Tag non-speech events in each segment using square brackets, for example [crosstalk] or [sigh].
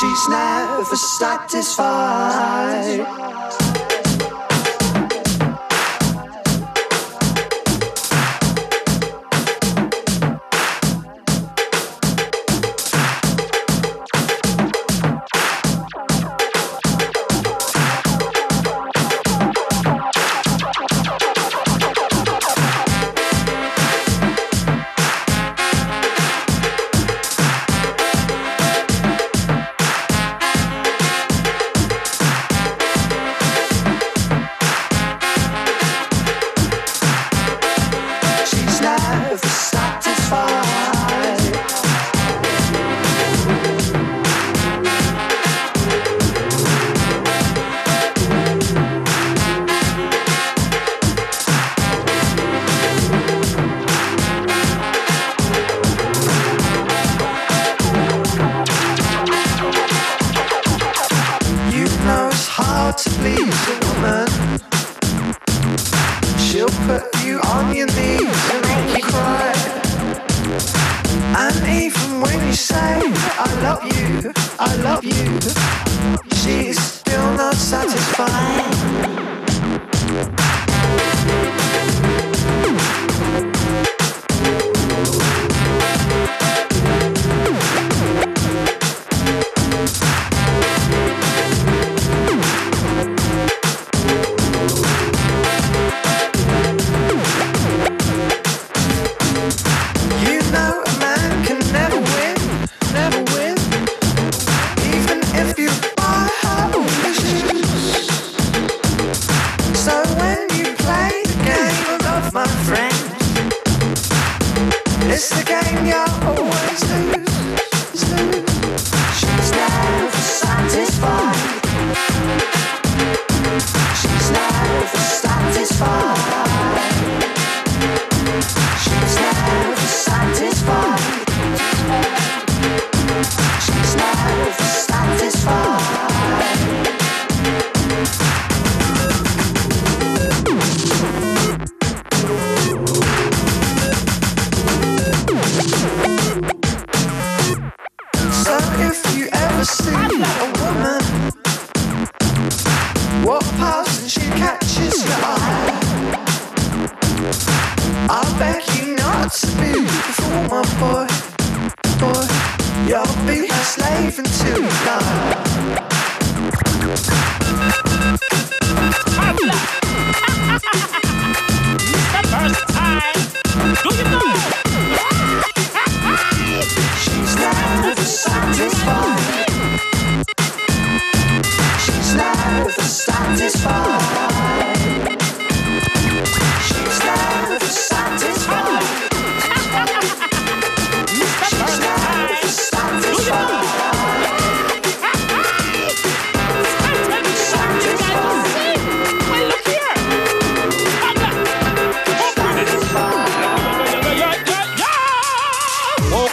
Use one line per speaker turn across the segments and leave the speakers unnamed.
She's never satisfied.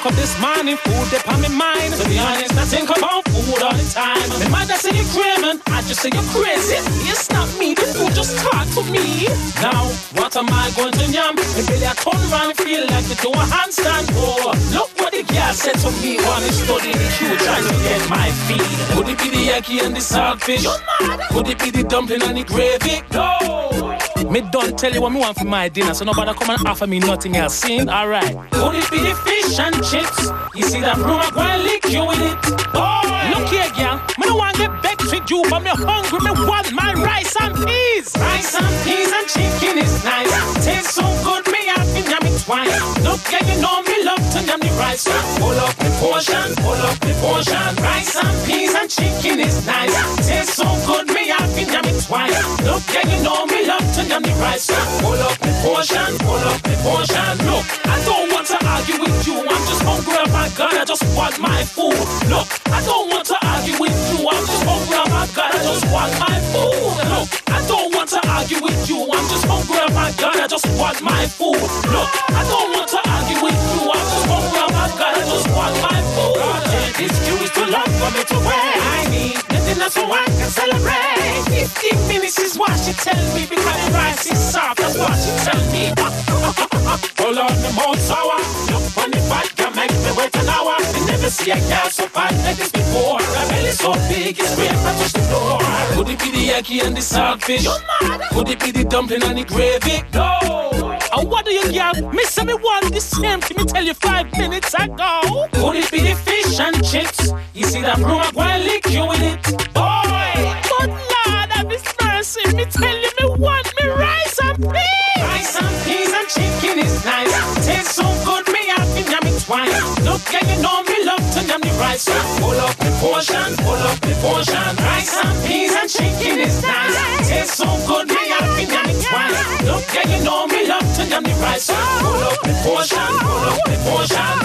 Up this morning, food up on my mind. To be honest, I think about food all the time. My say you're craving, I just say you're crazy. It's not me, the food just talk to me. Now, what am I going to yam? Belly I turn around, feel like it do a handstand. Oh, look what the girl said to me. Wanna study the queue, trying to get my feet. Could it be the ackee and the saltfish? Could it be the dumpling and the gravy? No. Me don't tell you what me want for my dinner, so nobody come and offer me nothing else. Sing, alright. Could it be the fish and chips? You see that room, I go and lick you with it. Oh, look here, girl. Me don't want to get vexed with you, but me hungry. Me want my rice and peas. Rice and peas and chicken is nice. Tastes so good, me have to yam it twice. Look, yeah, you know me love to yam the rice. Pull up the portion, pull up the portion. Rice and peas and chicken is nice. Tastes so good, me have to yam it twice. Look, yeah, you know me love to yam the rice. Pull up the portion, pull up the portion. Look, I don't want to argue with you. I'm just hungry, oh my God, I just want my food. Look, I don't want to argue with you. I'm just hungry, oh my God, just want my food. Look, I don't want to argue with you. I'm just hungry, my God, I just want my food. Look, I don't want to argue with you. I'm just hungry, my God, I just want my food. This queue is too long for me to wait. I need nothing else so I can celebrate. 15 minutes is what she tell me because the rice is soft. That's what she tell me. [laughs] Hold on, the mouth sour. Look on the fat can make me wait an hour. I never see a girl so fine like this before. Her belly make it scrape and touch the floor. Could it be the ackee and the saltfish? Could it be the dumpling and the gravy? No. And what do you get? Me say me want the same. Can me tell you five minutes ago? Could it be the fish and chips? You see that broom, rice. Pull up the portion, up the portion. Rice and peas and chicken is nice. Tastes so good, me have to yam it twice. Look, yeah, you know me love to the rice. Pull up the portion, pull up the portion.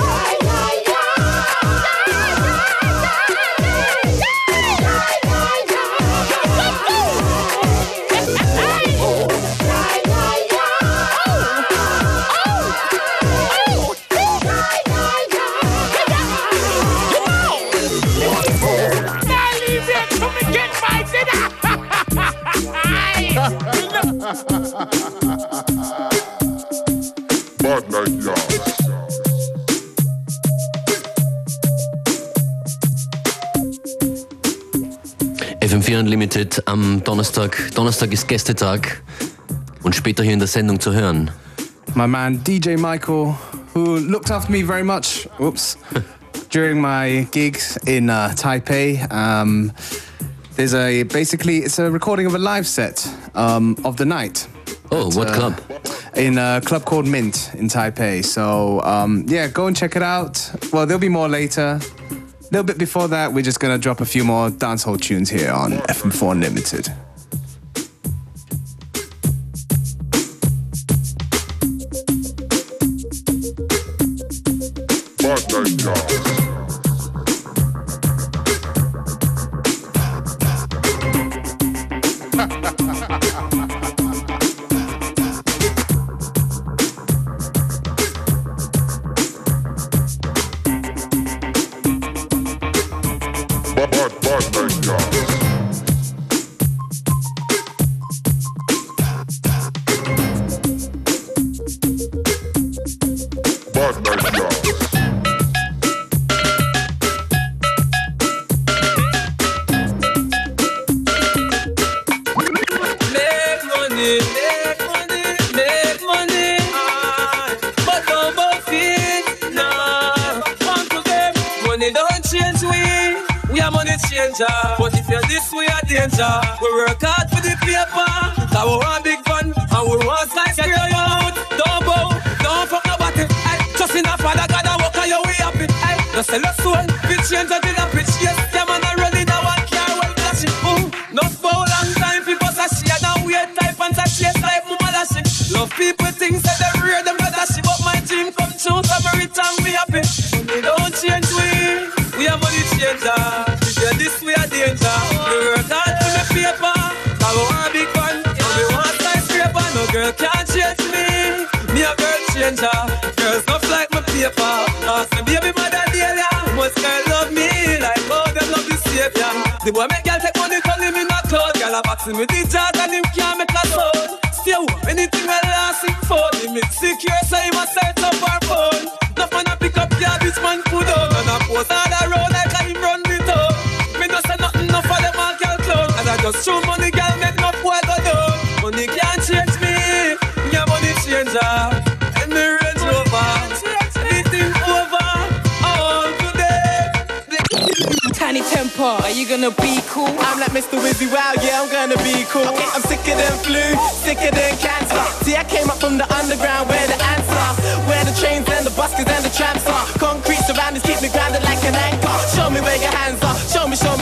Donnerstag. Ist Gästetag und später hier in der Sendung zu hören.
my man DJ Michael, who looked after me very much. Oops. [laughs] during my gigs in uh, Taipei. Um, there's a basically it's a recording of a live set um, of the night.
Oh, what
uh,
club?
In a club called Mint in Taipei. So um, yeah, go and check it out. Well, there'll be more later. A little bit before that, we're just gonna drop a few more dancehall tunes here on FM4 Unlimited.
Bad night,
and all around like him run the town. Me no say nothing no for them all girl clown. And I just show money girl make no boy go down. Money can't change me, me a money changer. And me range over, anything over. All today.
Tiny temper, are you gonna be cool?
I'm like Mr. Wizzy Wow, yeah, I'm gonna be cool. Okay, I'm sicker than flu, sicker than cancer. See, I came up from the underground where the ants are, where the trains and the buskers and the tramps are. Concrete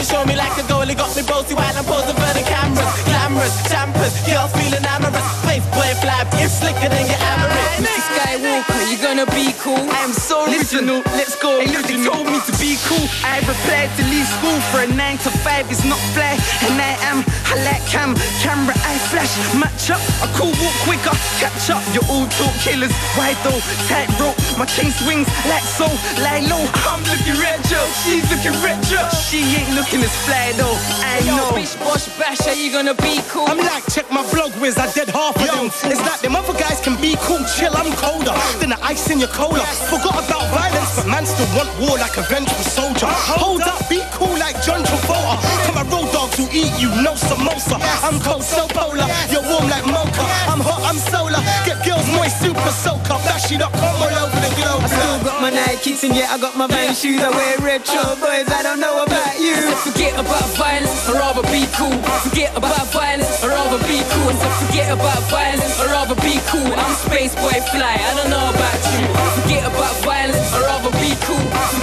Show me, show me, like a goalie. Got me bossy while I'm posing for the cameras. Glamorous, champers, girls feeling amorous. Face boy fly, it's slicker than your amaranth.
Mr. Skywalker, you're gonna be cool?
I am so original, let's go. Look, they told me to be cool. I replied to leave school for a 9 to 5 is not fly. And I am, I like cam, camera, I flash. Match up, I cool walk quicker, catch up. You're all talk killers, why though? Tight rope, my chain swings like so, lie low. I'm looking retro, she's looking retro. She ain't looking as fly though, I
Yo,
know.
Bish Bosh Bash, are you gonna be cool?
I'm like, check my blog whiz, I did half of them. It's like them other guys can be cool, chill, I'm colder than the ice in your cola. Forgot about violence, but man still want war like a vengeful soldier. Uh-huh. Hold up, be cool like John Travolta. Come a roll dog to eat you, no samosa. I'm cold, so polar. You're warm like mocha. I'm hot, I'm solar. Get girls moist, super soaker. Flashy dot com all over the globe.
I still got my Nikes and yeah, I got my Vans shoes. I wear retro boys. I don't know about you.
Forget about violence, I'd rather be cool. Forget about violence, I'd rather be cool. Said forget about violence, I'd rather be cool. I'm space boy fly, I don't know about you. Forget about violence, I'd rather.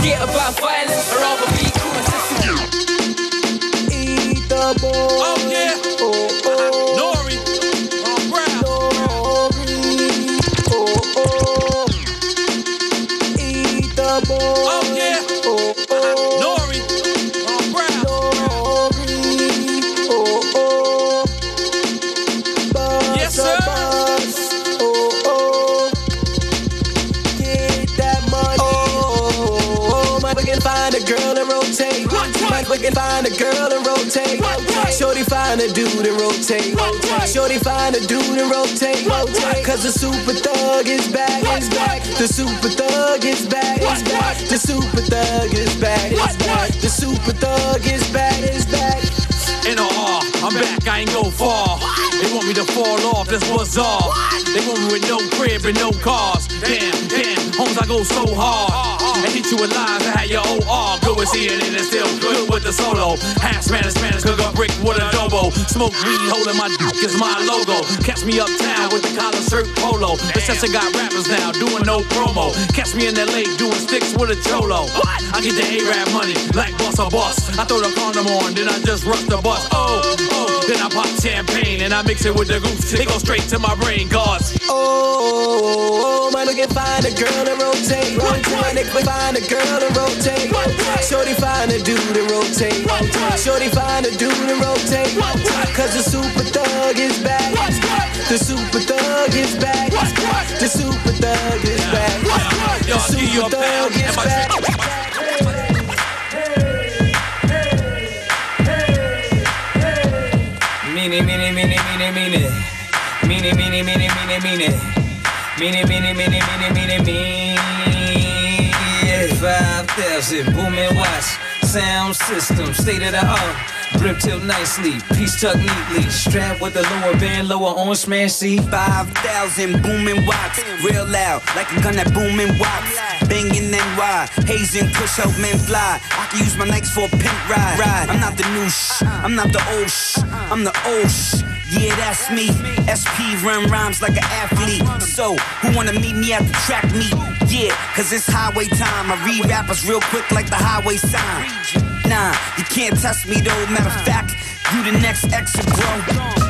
Forget about violence, I'd rather be cool. I
Eat the boy.
Oh,
and rotate. Shorty find a dude and rotate. Cause the super thug is back, is back. The super thug is back, is back. The super thug is back, is back. The super thug is back, is back.
In awe, I'm back, I ain't go far. They want me to fall off, that's bizarre. They want me with no crib and no cars. Damn, damn, homes I go so hard. And hit you with lines that had your OR. Good with seeing it and still good with the solo. Half Spanish, Spanish, cook up brick with adobo. Smoke weed, holding my dick is my logo. Catch me uptown with the collar shirt polo. The session got rappers now doing no promo. Catch me in LA doing sticks with a cholo. What? I get the A-Rap money like boss or boss. I throw the condom on, then I just rush the bus. Oh, oh, then I pop champagne and I mix it with the goose. It go straight to my brain, cause
Oh, man, we can find a girl and rotate. We can find a girl and rotate. Shorty find a dude and rotate. Shorty find a dude and rotate. Cause the super thug is back. The super thug is back. The super thug is back. The
Y'all give you a
super thug is back.
Meanie, meanie, meanie, meanie, meanie. Meanie, meanie, meanie, meanie, meanie, meanie. Yeah, 5,000 booming watts. Sound system, state of the art. Grip till nicely, piece tucked neatly. Strapped with the lower band, lower on smash seat.
5,000 booming watts, real loud, like a gun that booming watts. Banging NY, hazing, push help men fly. I can use my Nikes for a pimp ride. ride. I'm not the new sh, I'm not the old sh, I'm the old sh. Yeah, that's me. SP run rhymes like an athlete. So, who wanna meet me at the track meet? Yeah, cause it's highway time. I read rappers real quick like the highway sign. Nah, you can't test me though. Matter of fact, you the next exit, bro.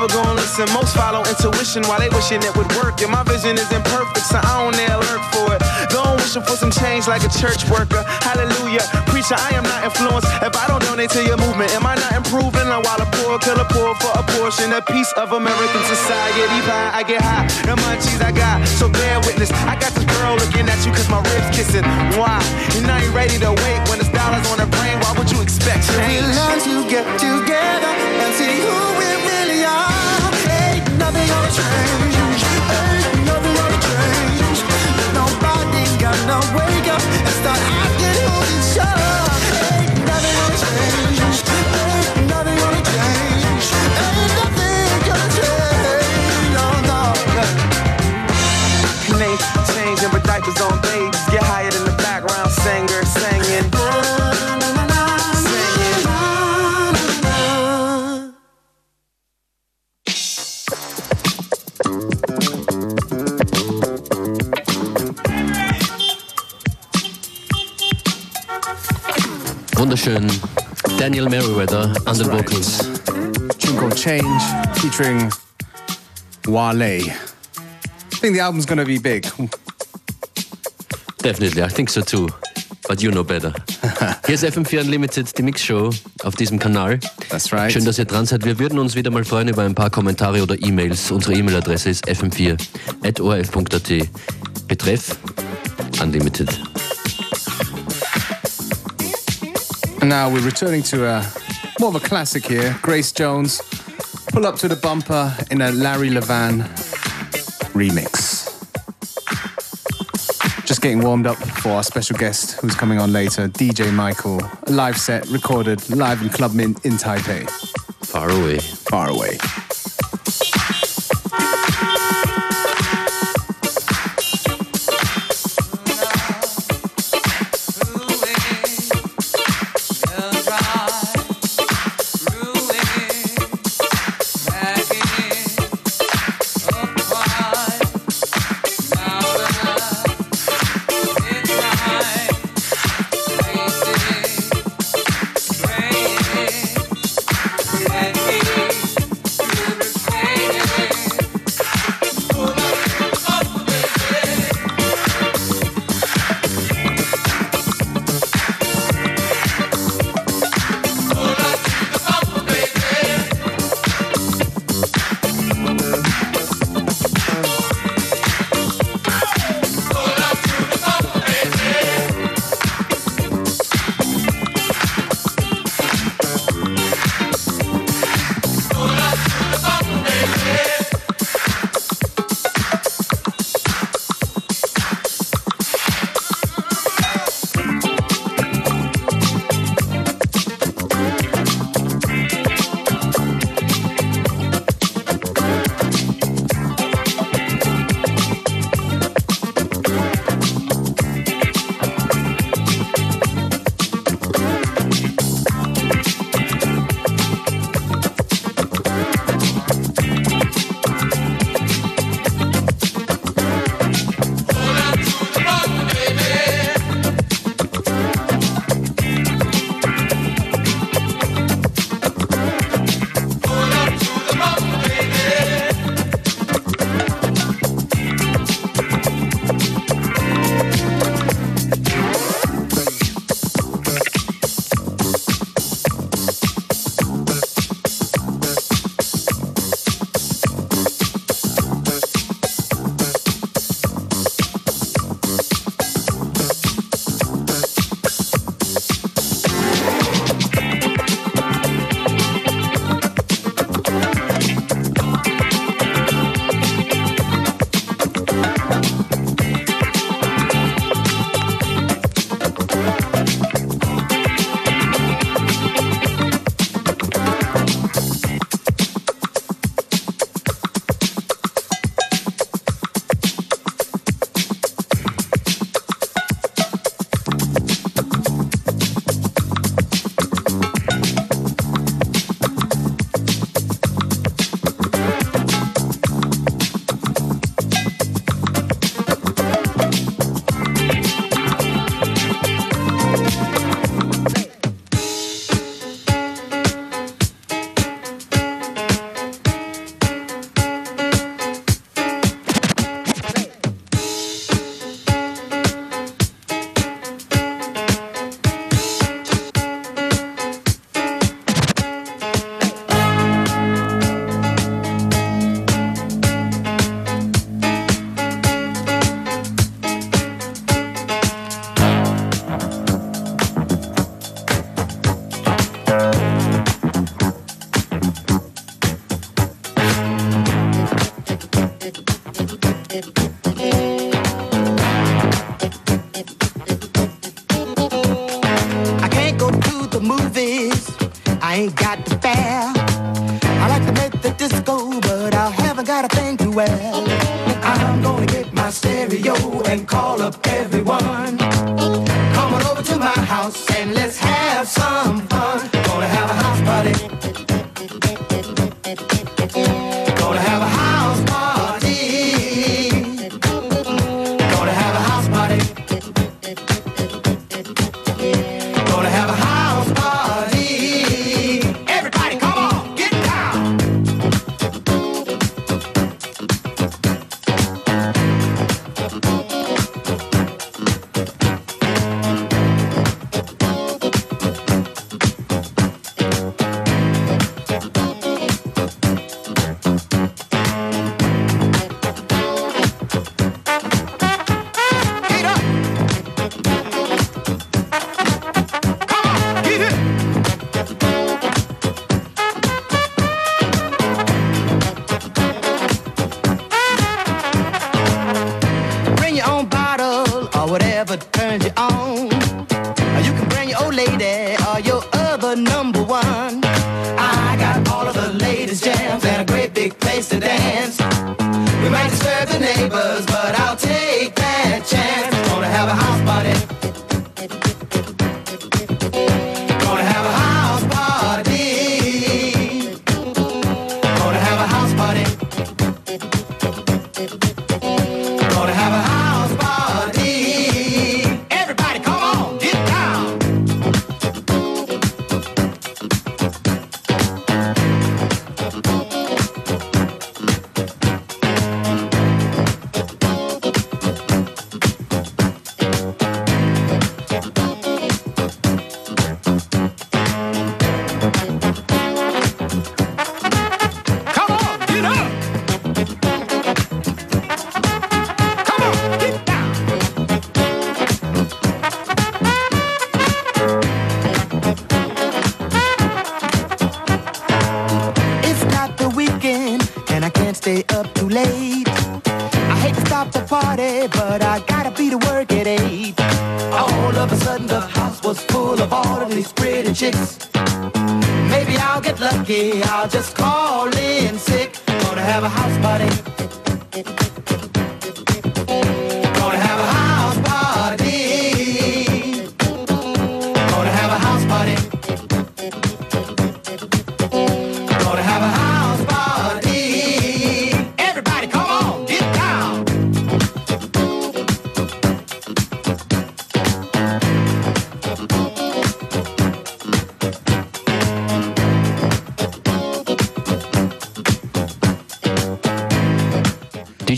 Never gonna listen. Most follow intuition while they wishing it would work. And my vision is imperfect, so I don't dare lurk for it. Don't wishing for some change like a church worker. Hallelujah. Preacher, I am not influenced. If I don't donate to your movement, am I not improving? Now while a poor killer poor for a portion, a piece of American society pie, I get high. The munchies I got, so bear witness. I got this girl looking at you cause my ribs kissing. Why? And I ain't ready to wait when it's dollars on her brain. Why would you expect change?
We learn to get together and see who we. Ain't nothing gonna change. Gonna wake up
Wunderschön. Daniel Merriweather an den
right.
Vocals.
tune Change featuring Wale. I think the album's gonna be big.
Definitely, I think so too. But you know better. Hier ist FM4 Unlimited, die Mixshow auf diesem Kanal.
That's right.
Schön, dass ihr dran seid. Wir würden uns wieder mal freuen über ein paar Kommentare oder E-Mails. Unsere E-Mail-Adresse ist fm4.orf.at. Betreff Unlimited.
And now we're returning to a more of a classic here. Grace Jones, pull up to the bumper in a Larry Levan remix. Just getting warmed up for our special guest who's coming on later, DJ Michael. A live set recorded live in Club Mint in Taipei,
Far away.
far away.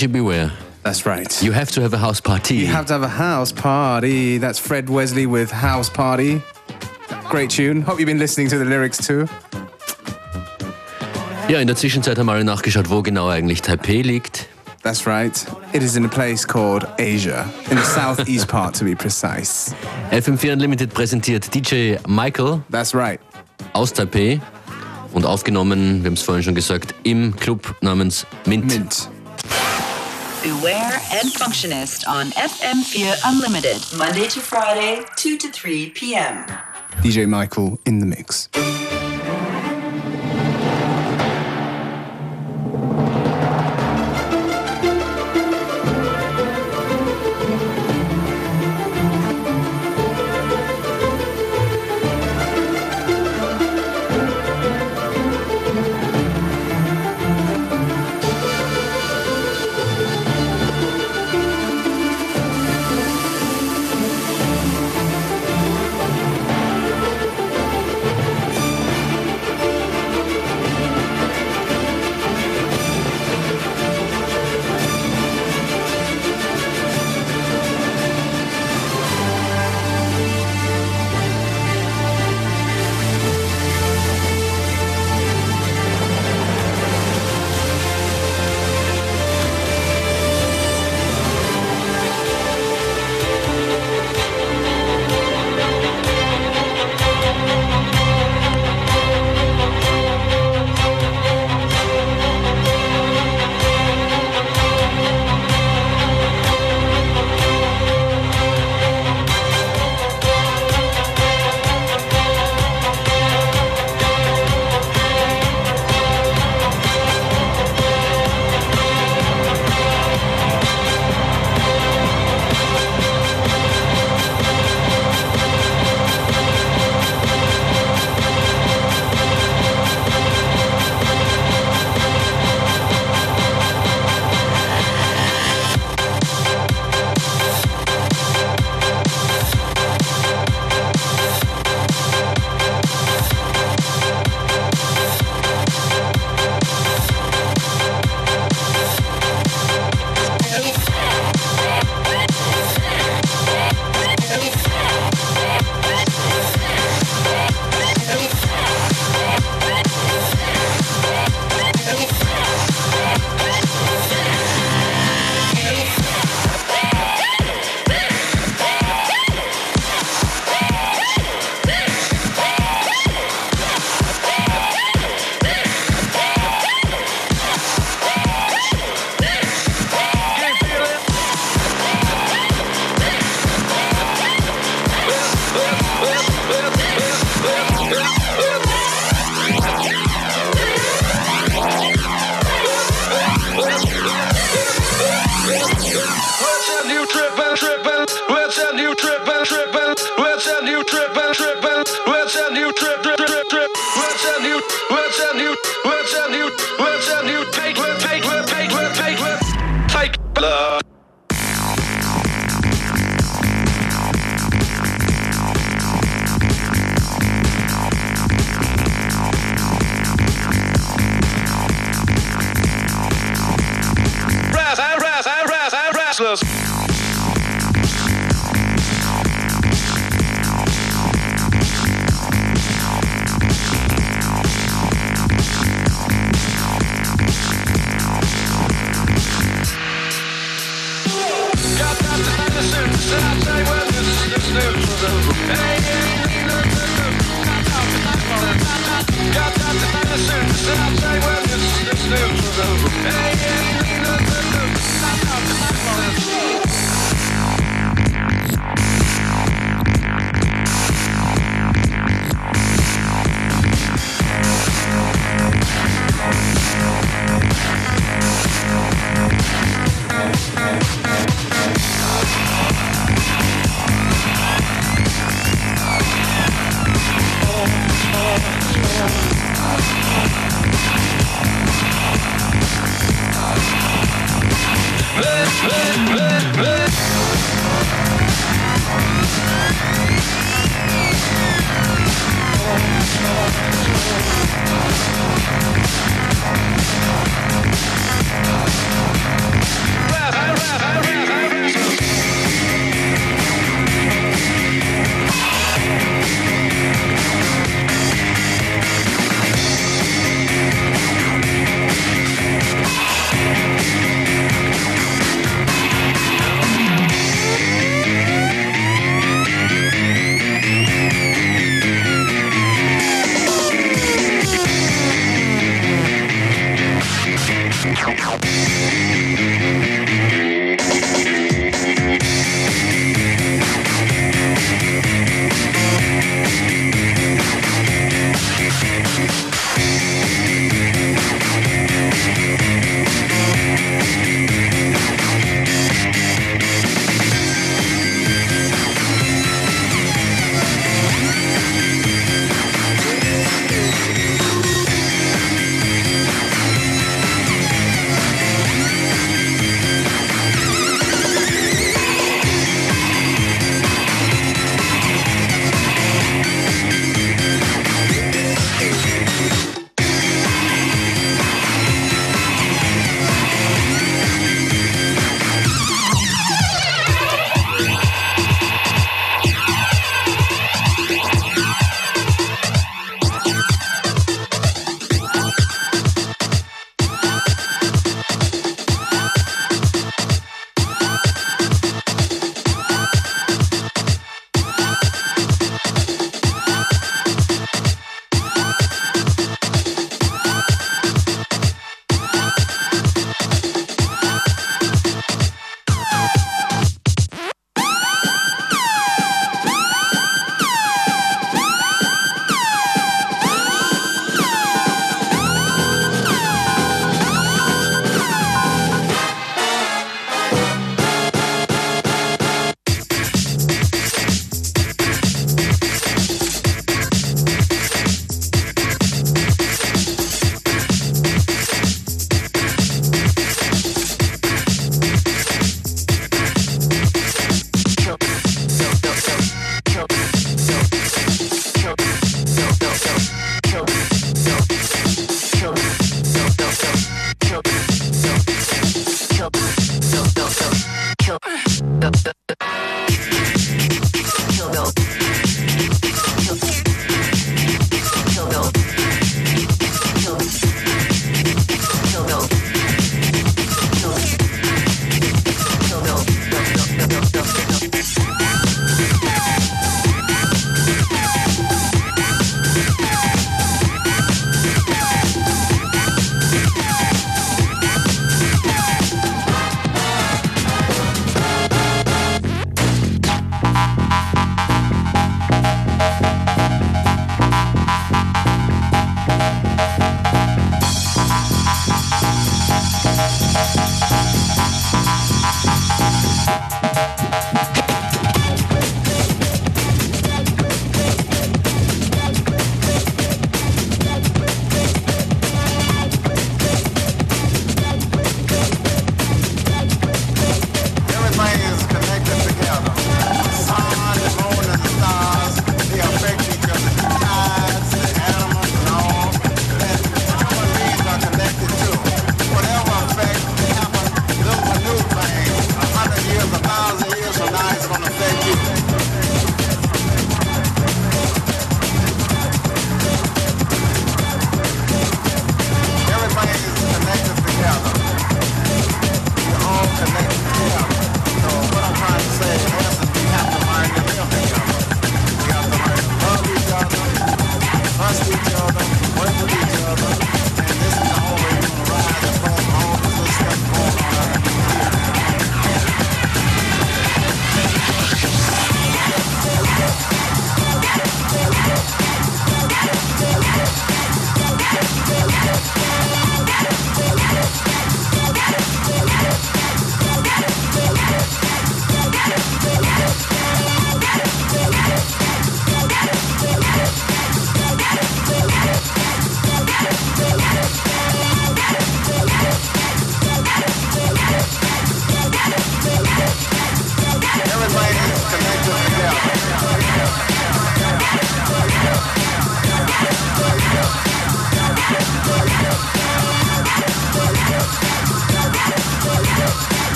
DJ Beware.
That's right.
You have to have a house party.
You have to have a house party. That's Fred Wesley with House Party. Great tune. Hope you've been listening to the lyrics too.
Ja, in der Zwischenzeit haben alle nachgeschaut, wo genau eigentlich Taipei liegt.
That's right. It is in a place called Asia, in the southeast [laughs] part to be precise.
FM4 Unlimited präsentiert DJ Michael.
That's right.
Aus Taipei und aufgenommen, wir haben es vorhin schon gesagt, im Club namens Mint.
Mint.
Beware and Functionist on FM4 Unlimited, Monday to Friday, 2 to 3 p.m.
DJ Michael in the mix.
Let's have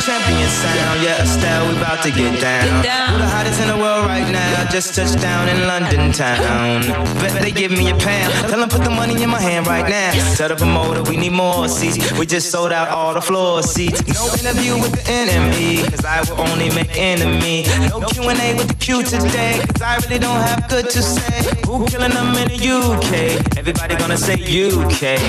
champion sound. Yeah, Estelle, we about to get down. Who the hottest in the world right now?
Just touched down in London town. Bet they give me a pound. Tell them put the money in my hand right now. Set up a motor, we need more seats. We just sold out all the floor seats. No interview with the enemy, cause I will only make enemy. No Q&A with the Q today, cause I really don't have good to say. Who killing them in the UK? Everybody gonna say UK.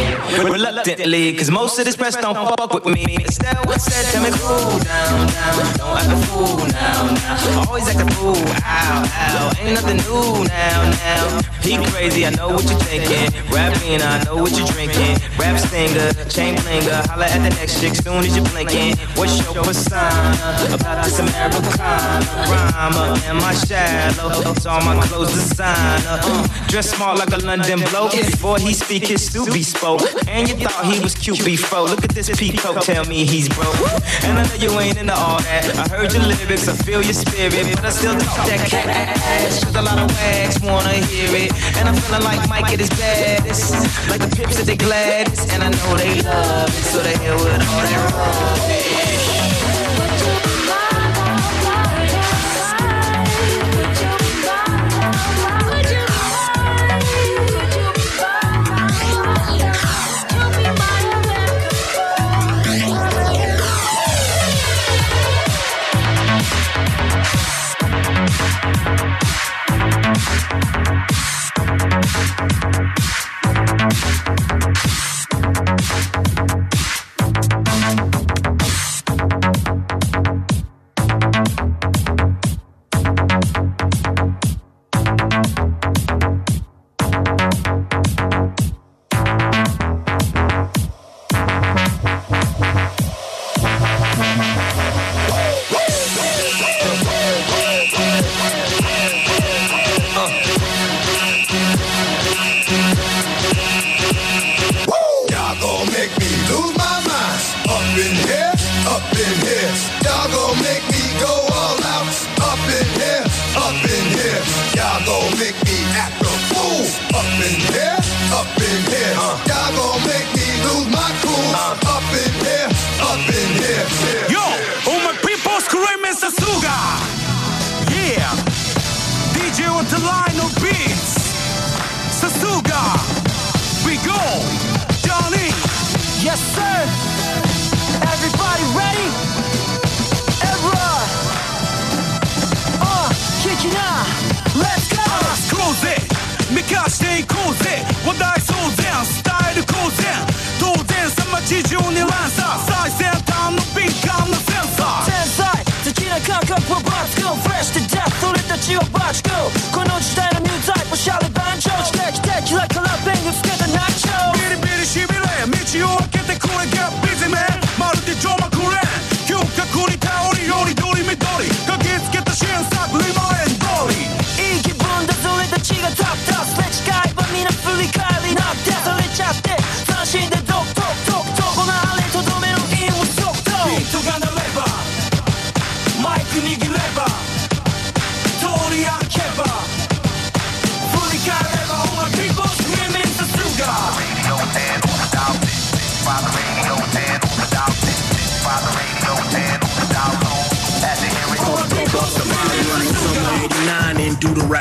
Reluctantly, cause most of this press don't fuck with me. Estelle said, tell me who down, down. Fool now, now. Always act a fool, ow, ow. Ain't nothing new now, now. He crazy, I know what you're thinking. Rapping, I know what you're drinking. Rap stinger, chain blinger. Holla at the next chick soon as you're. What's your persona about this Americana? Rhymer, am I shallow? It's all my clothes designer. Uh, dress smart like a London bloke. Before he speak, his be spoke. And you thought he was cute before. Look at this peacock, tell me he's broke. Know you ain't into all that. I heard your lyrics, I feel your spirit, but I still talk that cash. Cause a lot of wags wanna hear it. And I'm feeling like Mike at his baddest. Like the pips at they gladdest. And I know they love it, so they here with all that rubbish.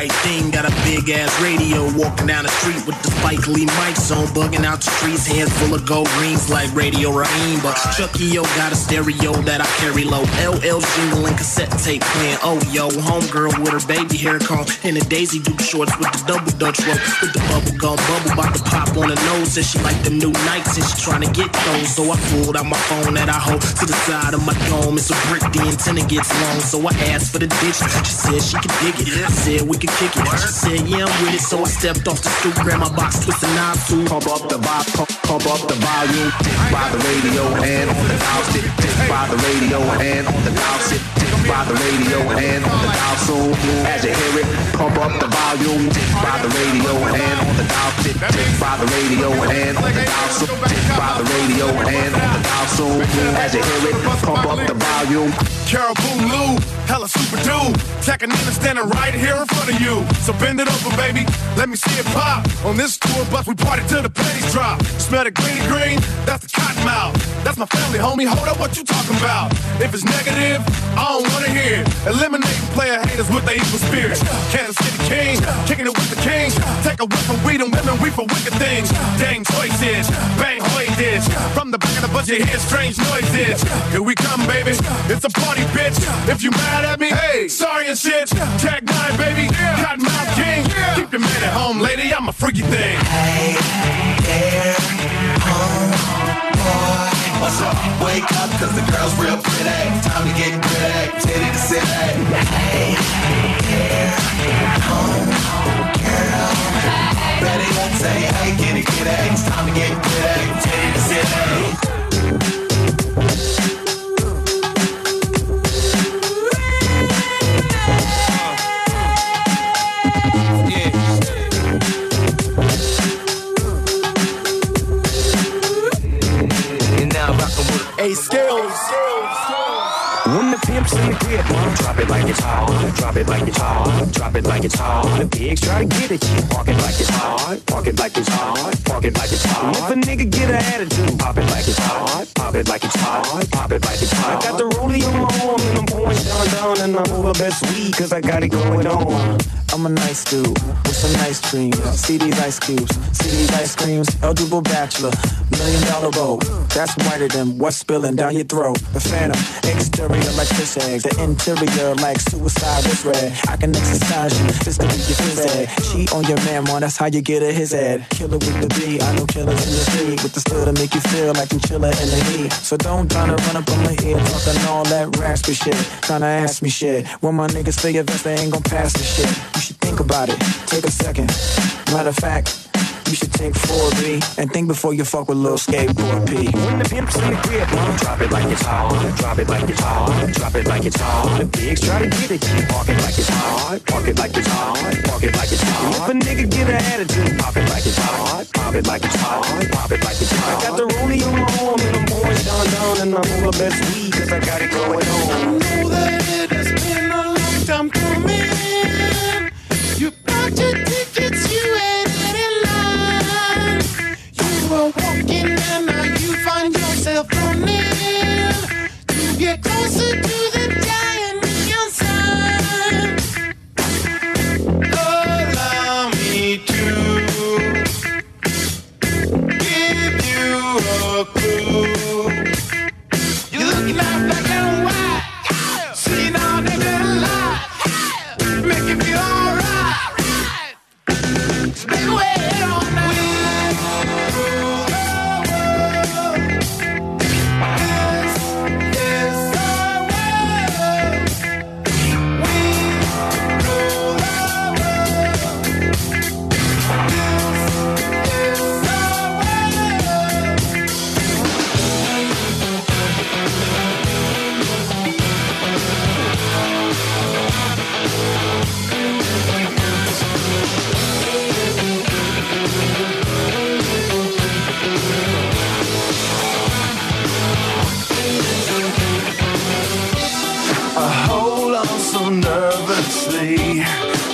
Thing. Got a big ass radio walking down the street with the Spike Lee mics on, bugging out the streets, hands full of gold rings like Radio Raheem. But Chucky O got a stereo that I carry low. LL jingling cassette tape playing. Oh yo, homegirl with her baby hair comb and the Daisy Duke shorts with the double Dutch rope with the bubble gum bubble about to pop on her nose. Said she like the new Nikes and she trying to get those. So I pulled out my phone that I hold to the side of my dome. It's a brick, the antenna gets long. So I asked for the ditch. She said she could dig it. I said we could kick it. She said yeah I'm with it. So I stepped off the stoop, grabbed my box, twist the knob too.
Pump up the vibe, pump, pump up the volume. By the radio and on the dial stick. By the radio and on the dial stick. By the radio and on the dial soon. As you hear it, pump up the volume. By the radio and on the dial stick. By the radio and on the dial soon. By the radio and on the dial soon. As you hear it, pump up the volume.
Caribou Lou, hella super dude. Technique standing right here in front of you. So bend it over, baby. Let me see it pop. On this tour bus, we party till the pennies drop. Smell the greeny green? That's the cotton mouth. That's my family, homie. Hold up, what you talking about? If it's negative, I don't wanna hear it. Eliminate player haters with their evil spirits. Kansas City King, kicking it with the king. Take a whiff from weed and women, we for wicked things. Dang choices. From the back of the bus, you hear strange noises. Here we come, baby. It's a party, bitch. If you mad at me, hey, sorry and shit. Tech N9ne, baby. Cotton mouth king. Keep your man at home, lady. I'm a freaky thing. Hey,
there, home, boy. What's up? Wake up, cause the girl's real pretty. Time to get gritty, titty to city. Hey, there, home, girl. Ready to say, hey, get it. It's time to get gritty, titty to city.
Drop it like it's hot, drop it like it's hot, drop it like it's hot. The pigs try to get at you, park it like it's hot, park it like it's hot, park it like it's hot. If a nigga get an attitude, pop it like it's hot, pop it like it's hot, pop it like it's hot. I got the rollie on my arm and I'm pouring Chandon and I'm the best weed cause I got it going on.
I'm a nice dude with some nice dreams. See these ice cubes, see these ice creams. Eligible bachelor, million dollar boat. That's whiter than what's spilling down your throat. The phantom, exterior like fish eggs. The interior like suicide wrist red. I can exercise you just to make your phys. Cheat on your man, man, that's how you get a his head. Killer with the B, I know killers in the street. With the still to make you feel like I'm chiller in the heat. So don't try to run up on my ear talking all that raspy shit. Tryna ask me shit. When my niggas your vest, they ain't gon' pass the shit. You should think about it. Take a second. Matter of fact, you should take 4B and think before you fuck with little skateboard P.
When the pimp's in the crib, drop it like it's hot, drop it like it's hot, drop it like it's hot. The pigs try to get at you, park it like it's hot, park it like it's hot, park it like it's hot. If a nigga get an attitude, pop it like it's hot, pop it like it's hot, pop it like it's hot. I got the rollie on my arm and I'm pouring Chandon and I'm all the best weed cause I got it going on.
I know that it has been a long time to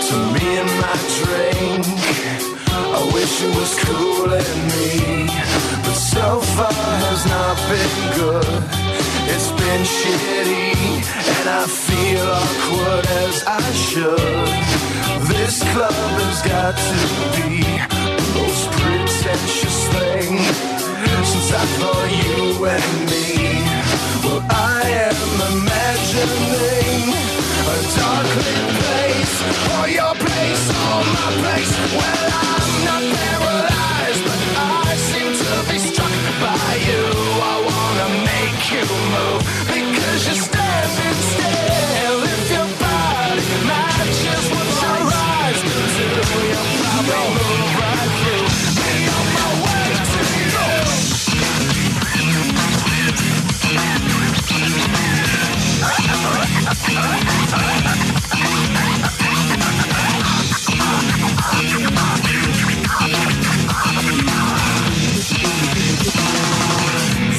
to me and
my drink. I wish it was cooling me, but so far has not been good. It's been shitty, and I feel awkward as I should. This club has got to be the most pretentious thing since I thought you and me. Well, I am imagining a dark lit place your place or my place. Well, I'm not paralyzed, but I seem to be struck by you. I wanna make you move because you're standing still.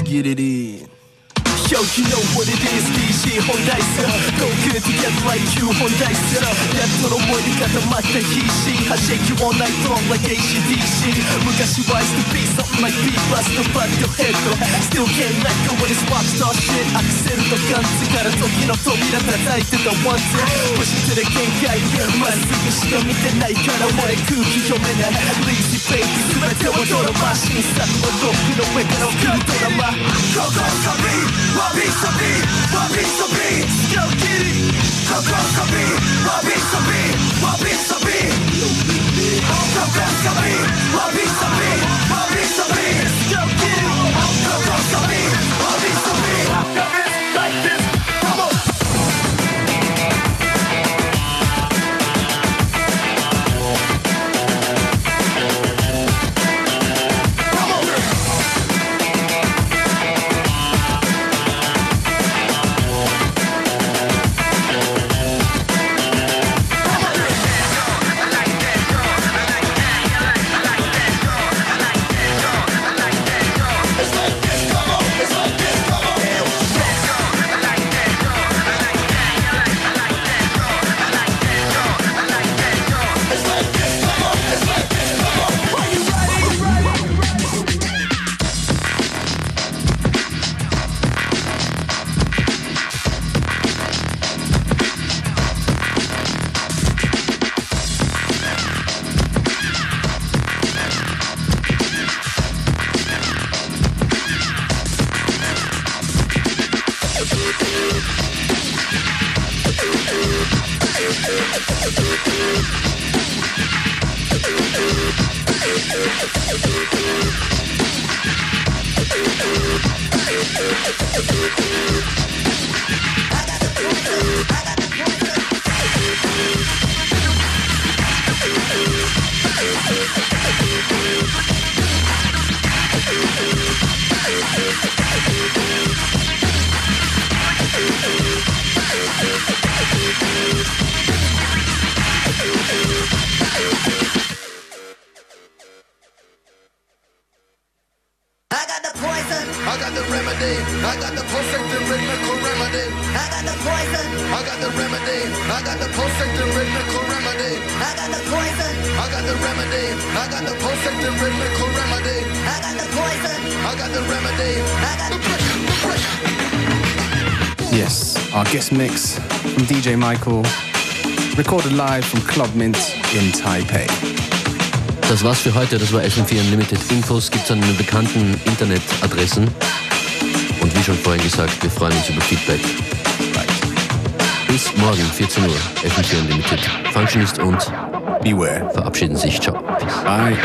get it in you know what it is, DC Go good
together like you 本題さやっとの思い出固まった必死弾き all night long like ACDC 昔は used to be something like beat, plus the fuck your head though. Still can't let go when it's rock star shit. アクセルとガンツから時の扉叩いてた one Push it to the 限界まっすぐしか見てないから俺空気読めない Lazy せい全てをドラマ審査をトップの上から送るドラマ
ここをコピーワビストビーワビストビースキャンキリ
ここ guest mix from DJ Michael, recorded live from Club Mint in Taipei.
Das war's für heute, das war FM4 Unlimited. Infos gibt's an den bekannten Internetadressen. Und wie schon vorhin gesagt, wir freuen uns über Feedback. Bis morgen, 14 Uhr, FM4 Unlimited. Functionist und
Beware
verabschieden sich. Ciao.
Bye.